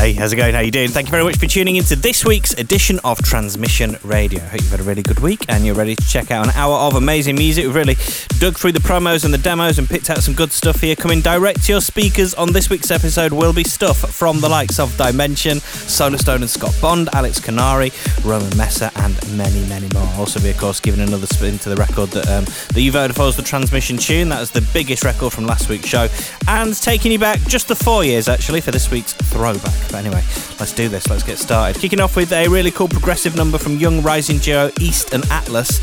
Hey, how's it going? How you doing? Thank you very much for tuning into this week's edition of Transmission Radio. I Hope you've had a really good week and you're ready to check out an hour of amazing music. We've really dug through the promos and the demos and picked out some good stuff here. Coming direct to your speakers on this week's episode will be stuff from the likes of Dimension, Solarstone and Scott Bond, Alex Kunnari, Roman Messer, and many, many more. Also be, of course, giving another spin to the record that, um, that you voted for as the Transmission tune. That is the biggest record from last week's show. And taking you back just the four years, actually, for this week's throwback. But anyway, let's do this. Let's get started. Kicking off with a really cool progressive number from young rising duo East and Atlas.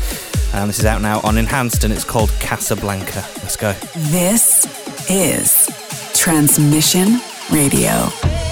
And this is out now on Enhanced and it's called Casablanca. Let's go. This is Transmission Radio.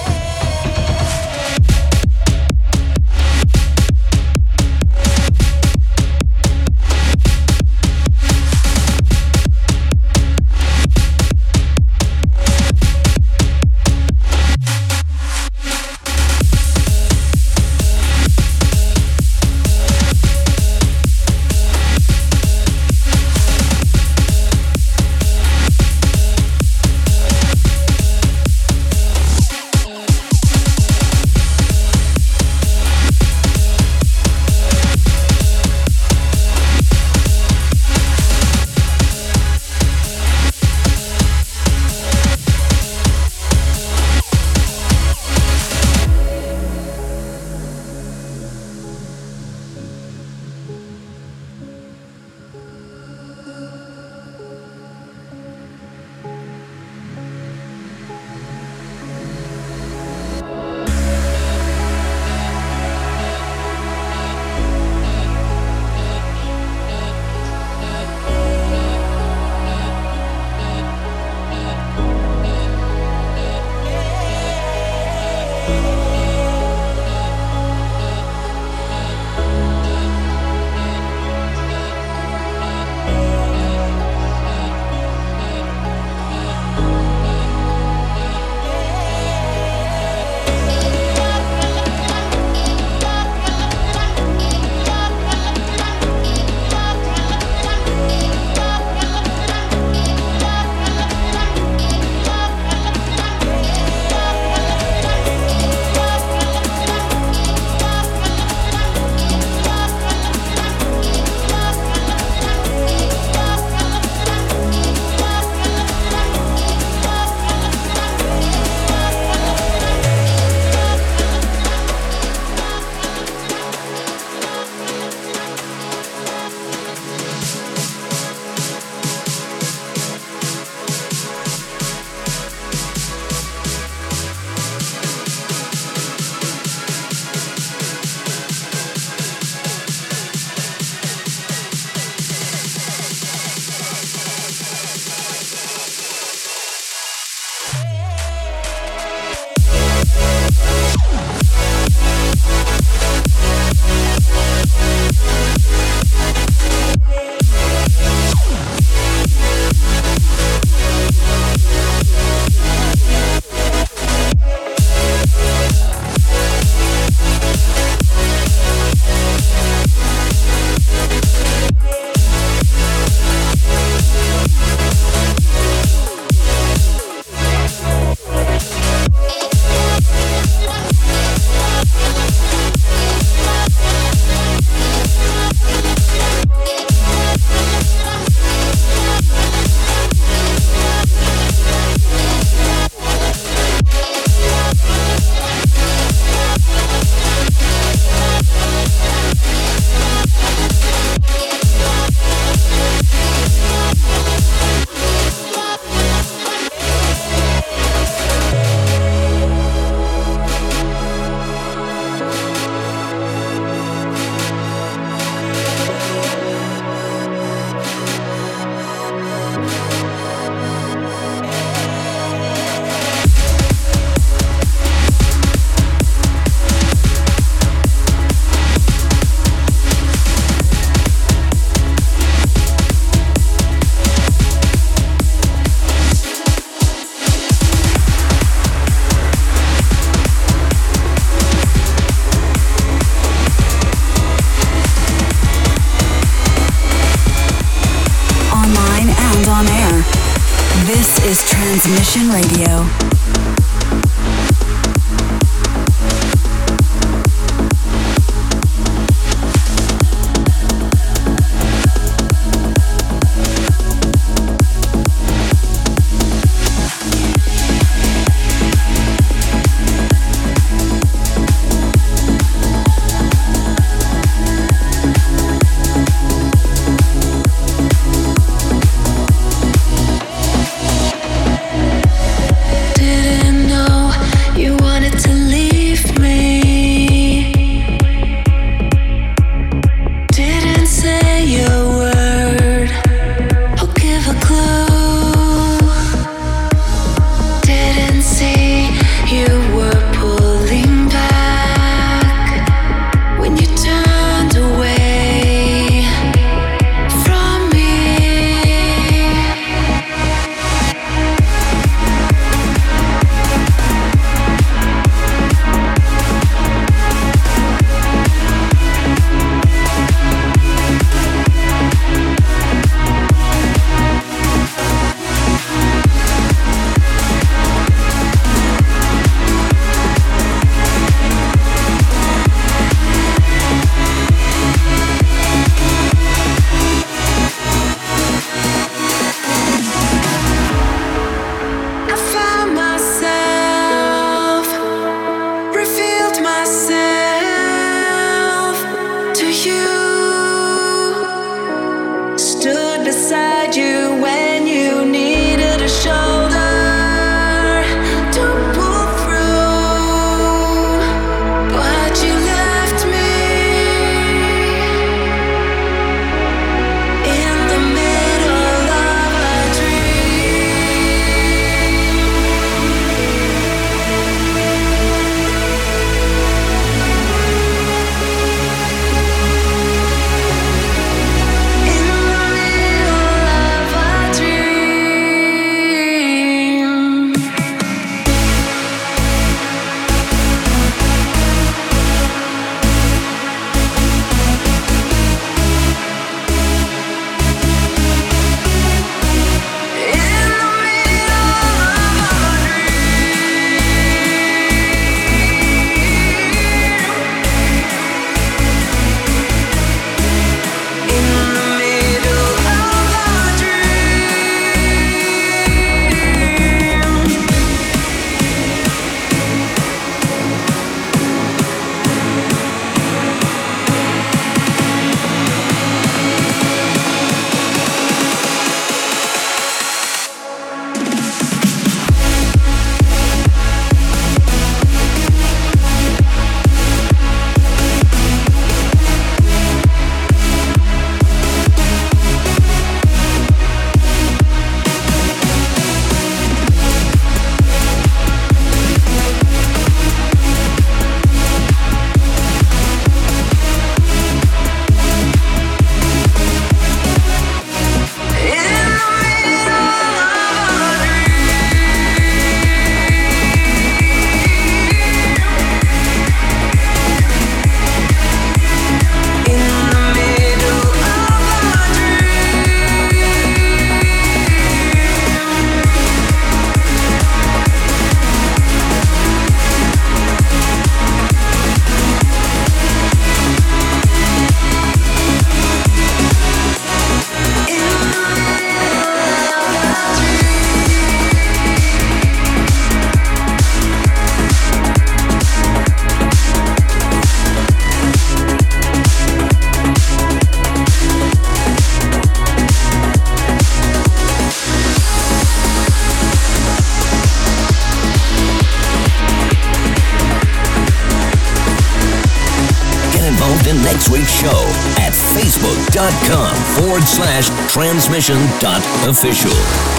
Slash transmission dot official.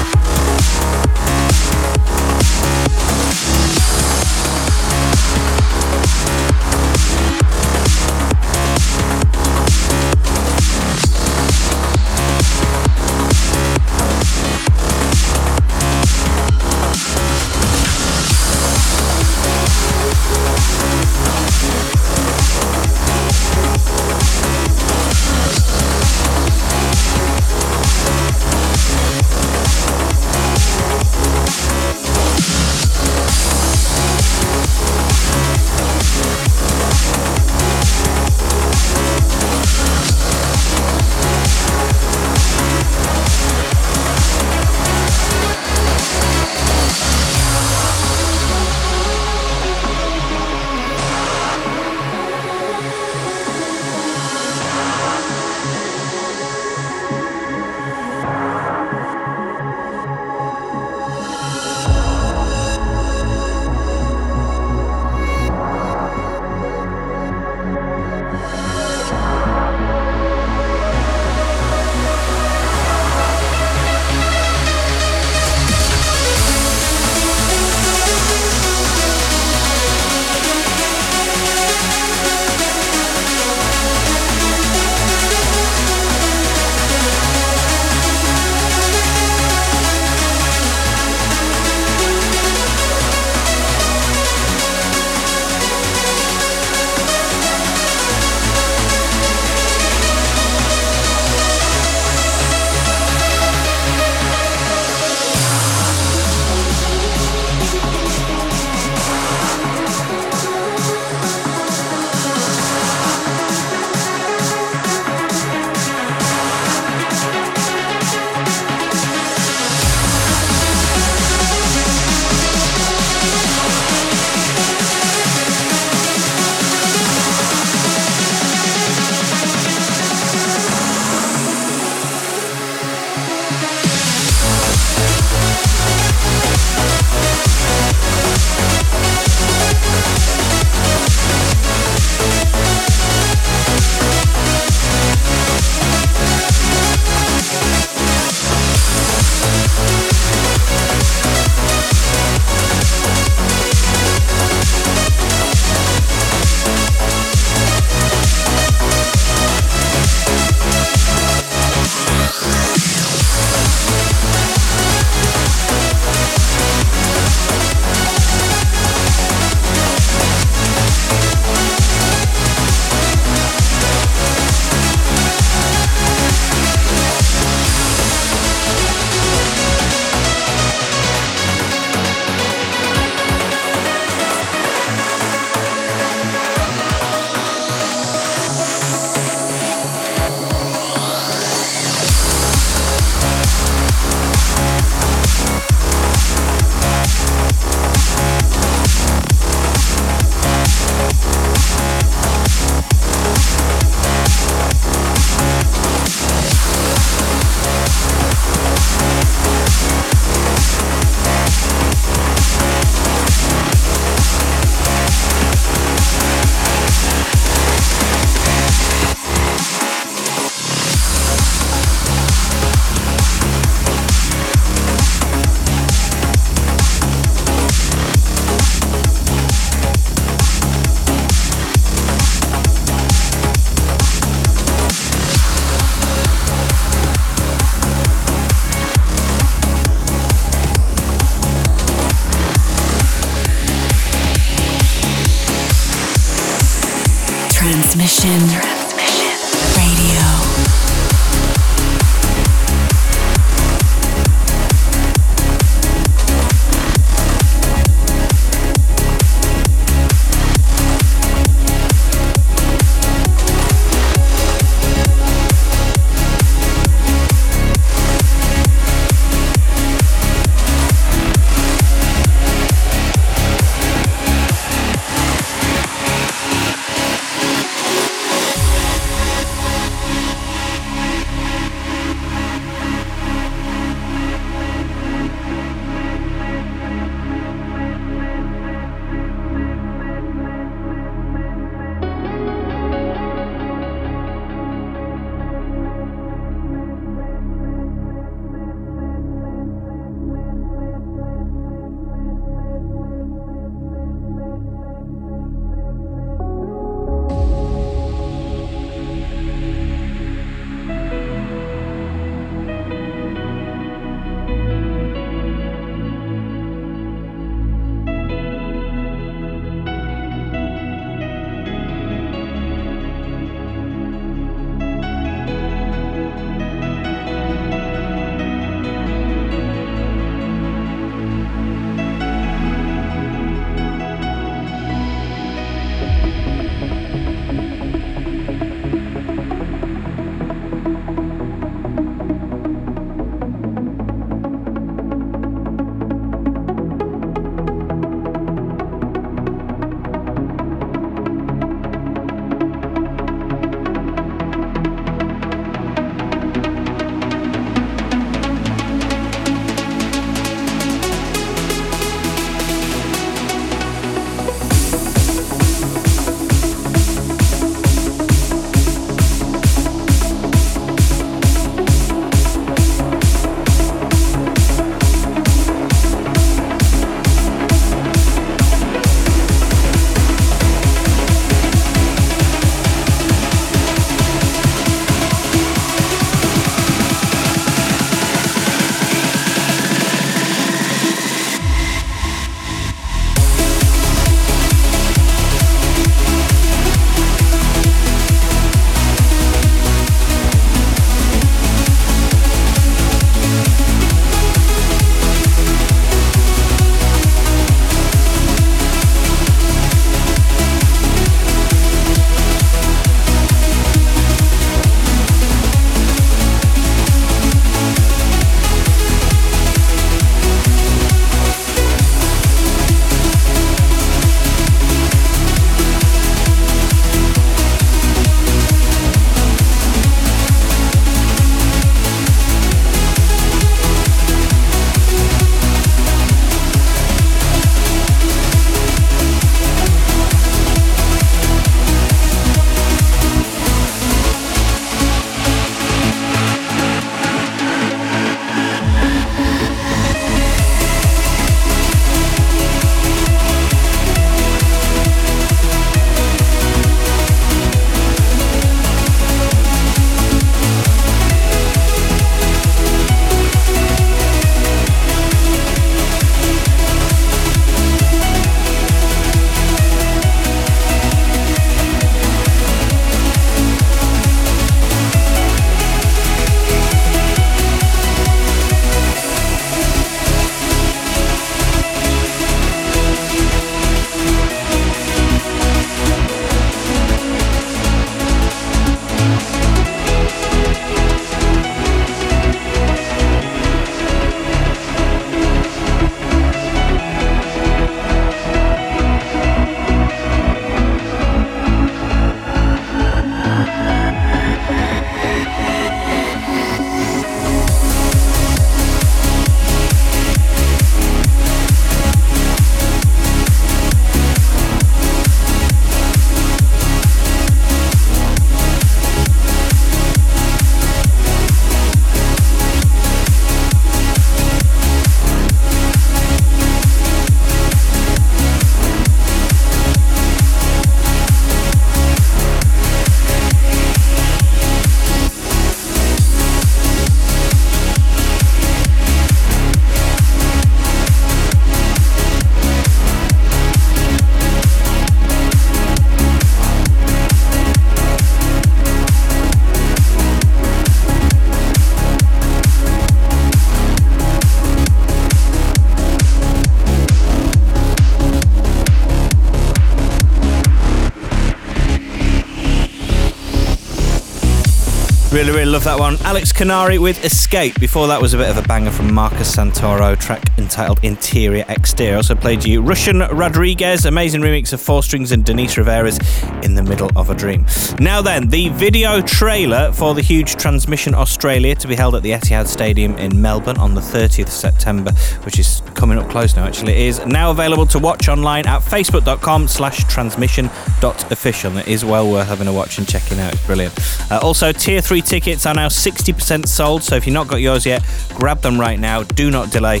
Really, love that one. Alex Kunnari with Escape. Before that was a bit of a banger from Marcus Santoro, track entitled Interior Exterior. Also played you Ruslan Radriges, amazing remix of Four Strings and Denise Rivera's In the Middle of a Dream. Now then, the video trailer for the huge Transmission Australia to be held at the Etihad Stadium in Melbourne on the 30th of September, which is coming up close now actually, is now available to watch online at facebook.com slash transmission.official. It is well worth having a watch and checking out. It's brilliant. Uh, also, Tier 3 tickets are now 60% sold, so if you've not got yours yet, grab them right now. Do not delay.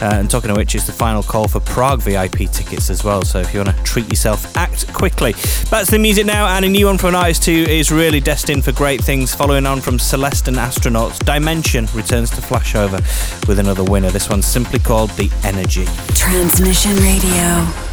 Uh, and talking of which, is the final call for Prague VIP tickets as well, so if you want to treat yourself, act quickly. That's the music now, and a new one from an artist who is really destined for great things, following on from Celeste and Astronauts. Dimension returns to Flashover with another winner. This one's simply called The Energy. Transmission Radio.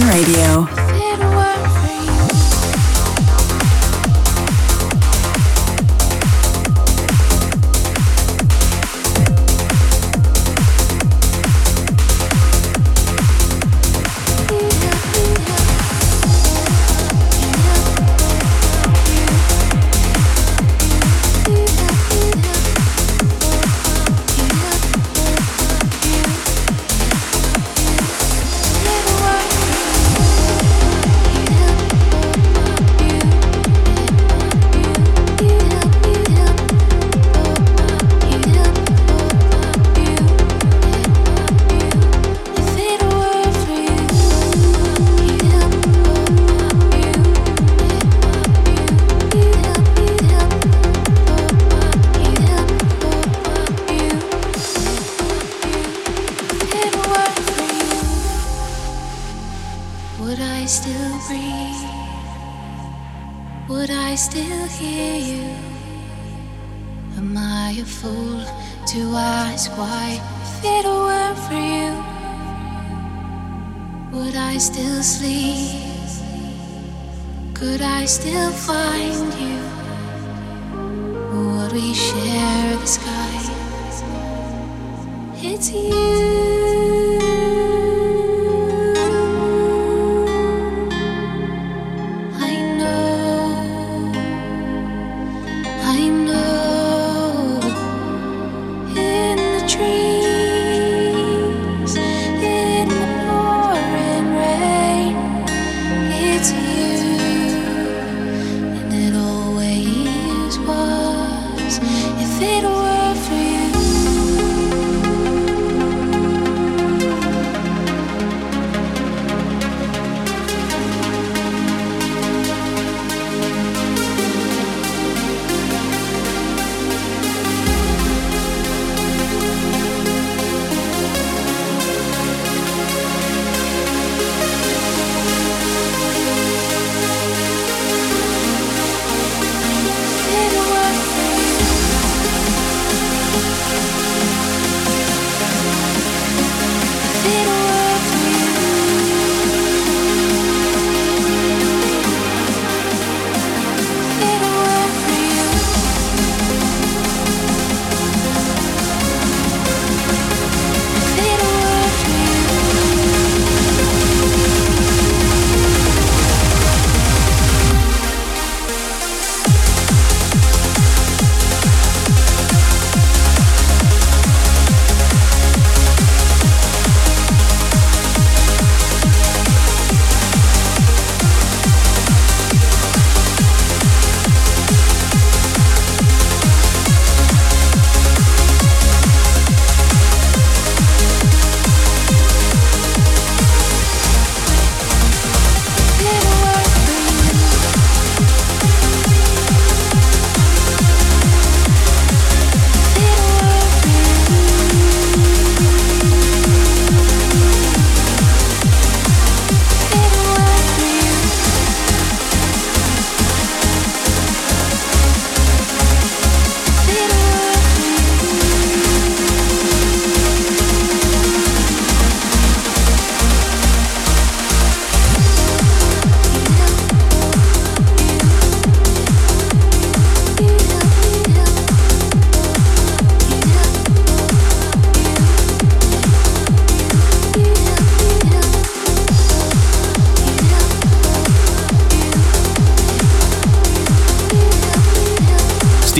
Radio.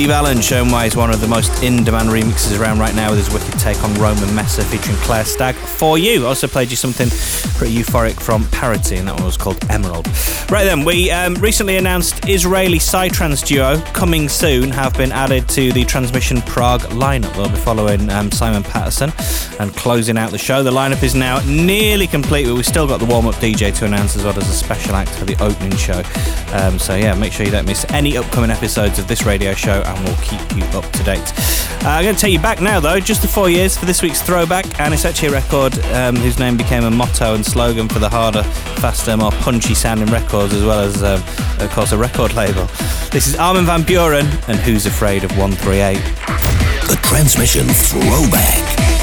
Steve Allen, shown why he's one of the most in-demand remixes around right now with his wicked take on Roman Messer featuring Clare Stagg. For you, also played you something pretty euphoric from Parity, and that one was called Emerald. Right then, we um, recently announced Israeli Psytrance duo coming soon have been added to the Transmission Prague lineup. They'll be following um, Simon Patterson and closing out the show. The lineup is now nearly complete, but we've still got the warm-up DJ to announce as well as a special act for the opening show. Um, so yeah, make sure you don't miss any upcoming episodes of this radio show and we'll keep you up to date. Uh, I'm going to take you back now, though, just the four years for this week's throwback, and it's actually a record um, whose name became a motto and slogan for the harder, faster, more punchy sounding records, as well as, um, of course, a record label. This is Armin van Buuren and Who's Afraid of 138. The Transmission Throwback.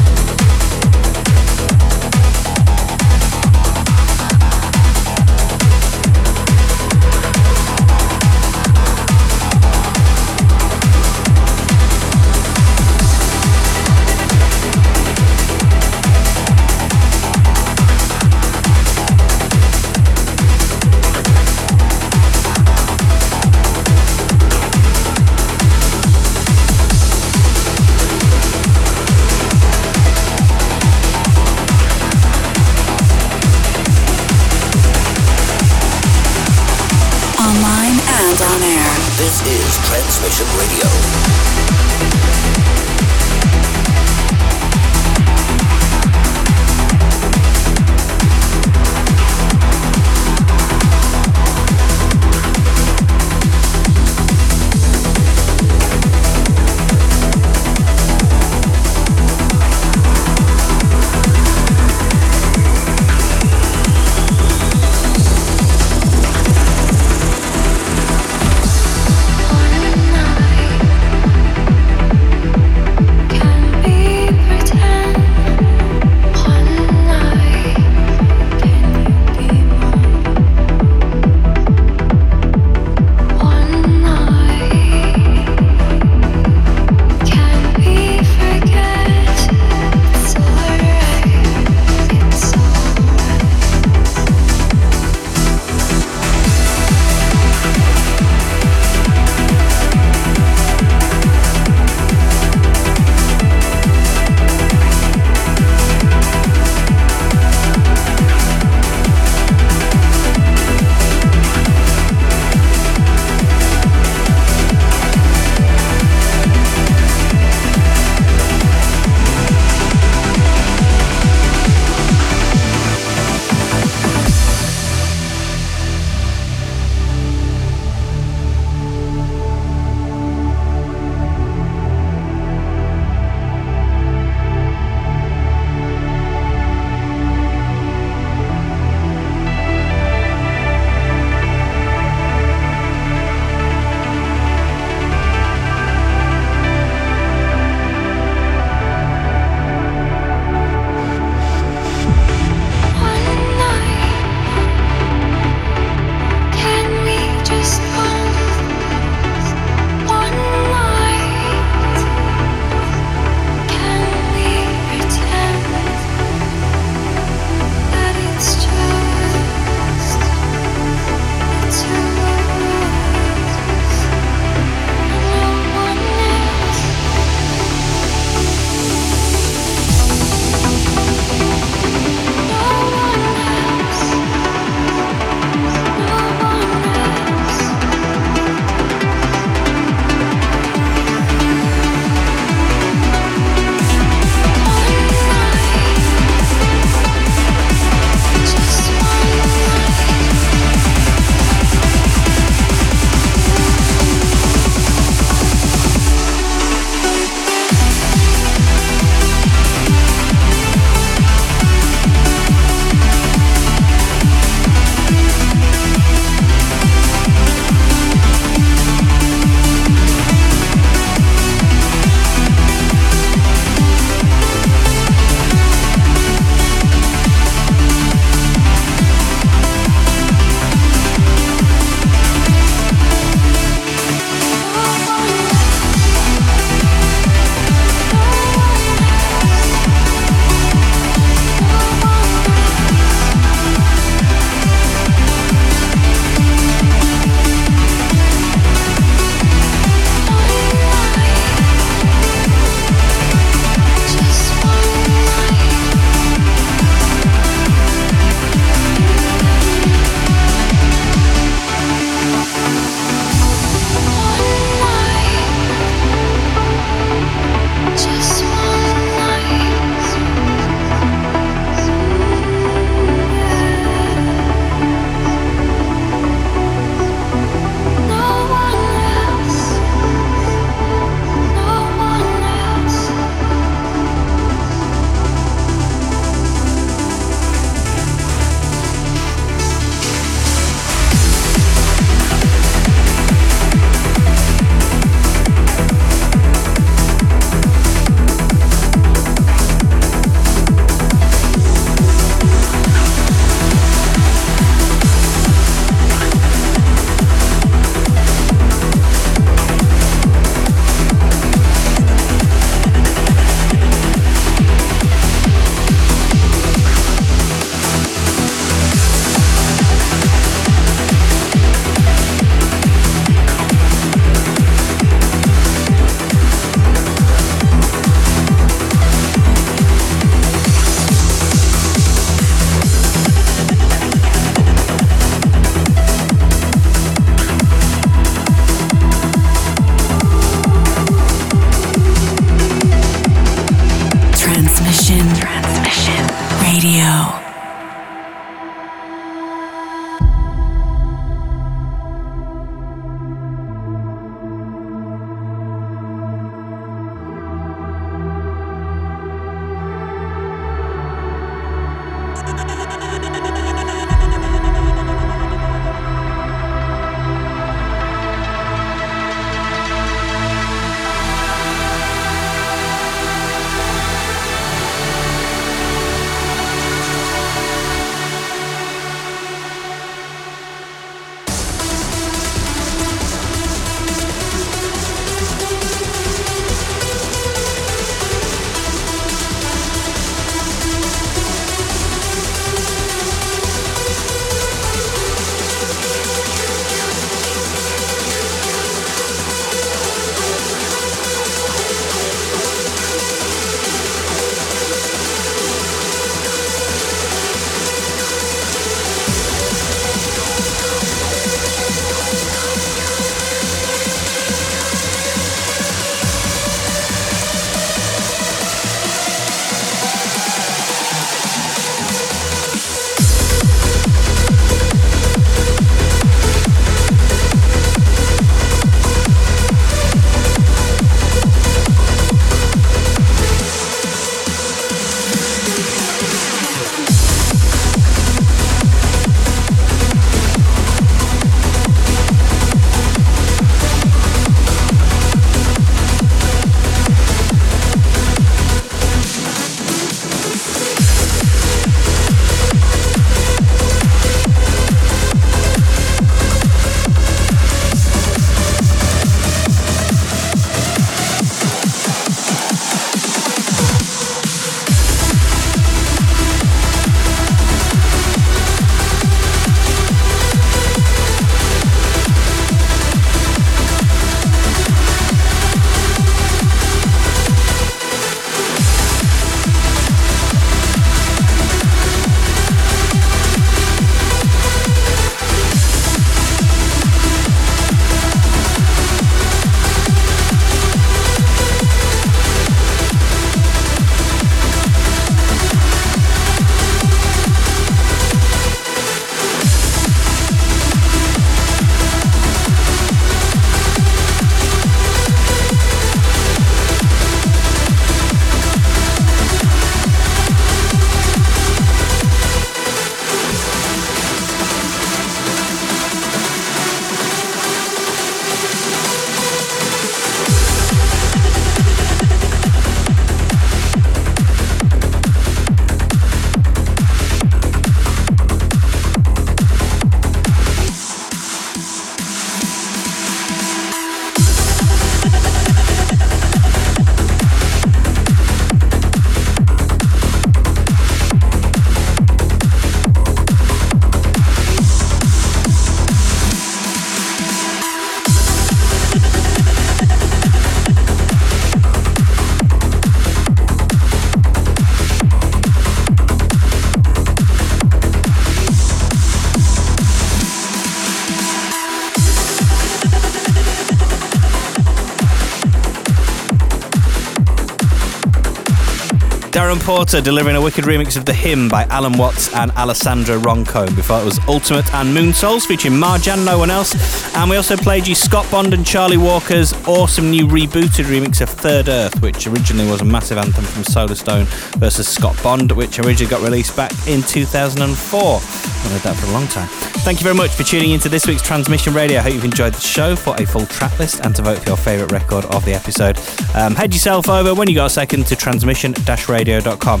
Porter delivering a wicked remix of The Hymn by Allen Watts and Alessandra Ronco. Before it was Ultimate and Moonsouls featuring Marjan, no one else. And we also played you Scott Bond and Charlie Walker's awesome new rebooted remix of Third Earth, which originally was a massive anthem from Solarstone versus Scott Bond, which originally got released back in 2004. I've heard that for a long time. Thank you very much for tuning into this week's Transmission Radio. I hope you've enjoyed the show. For a full track list and to vote for your favourite record of the episode, um, head yourself over when you got a second to transmission-radio.com.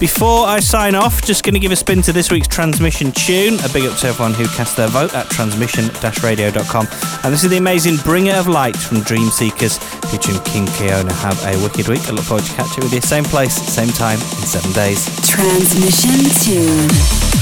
Before I sign off, just going to give a spin to this week's transmission tune. A big up to everyone who cast their vote at transmission-radio.com. And this is the amazing Bringer of Light from Dreamseekers featuring Kim Kiona. Have a wicked week. I look forward to catching with you same place, same time in seven days. Transmission tune.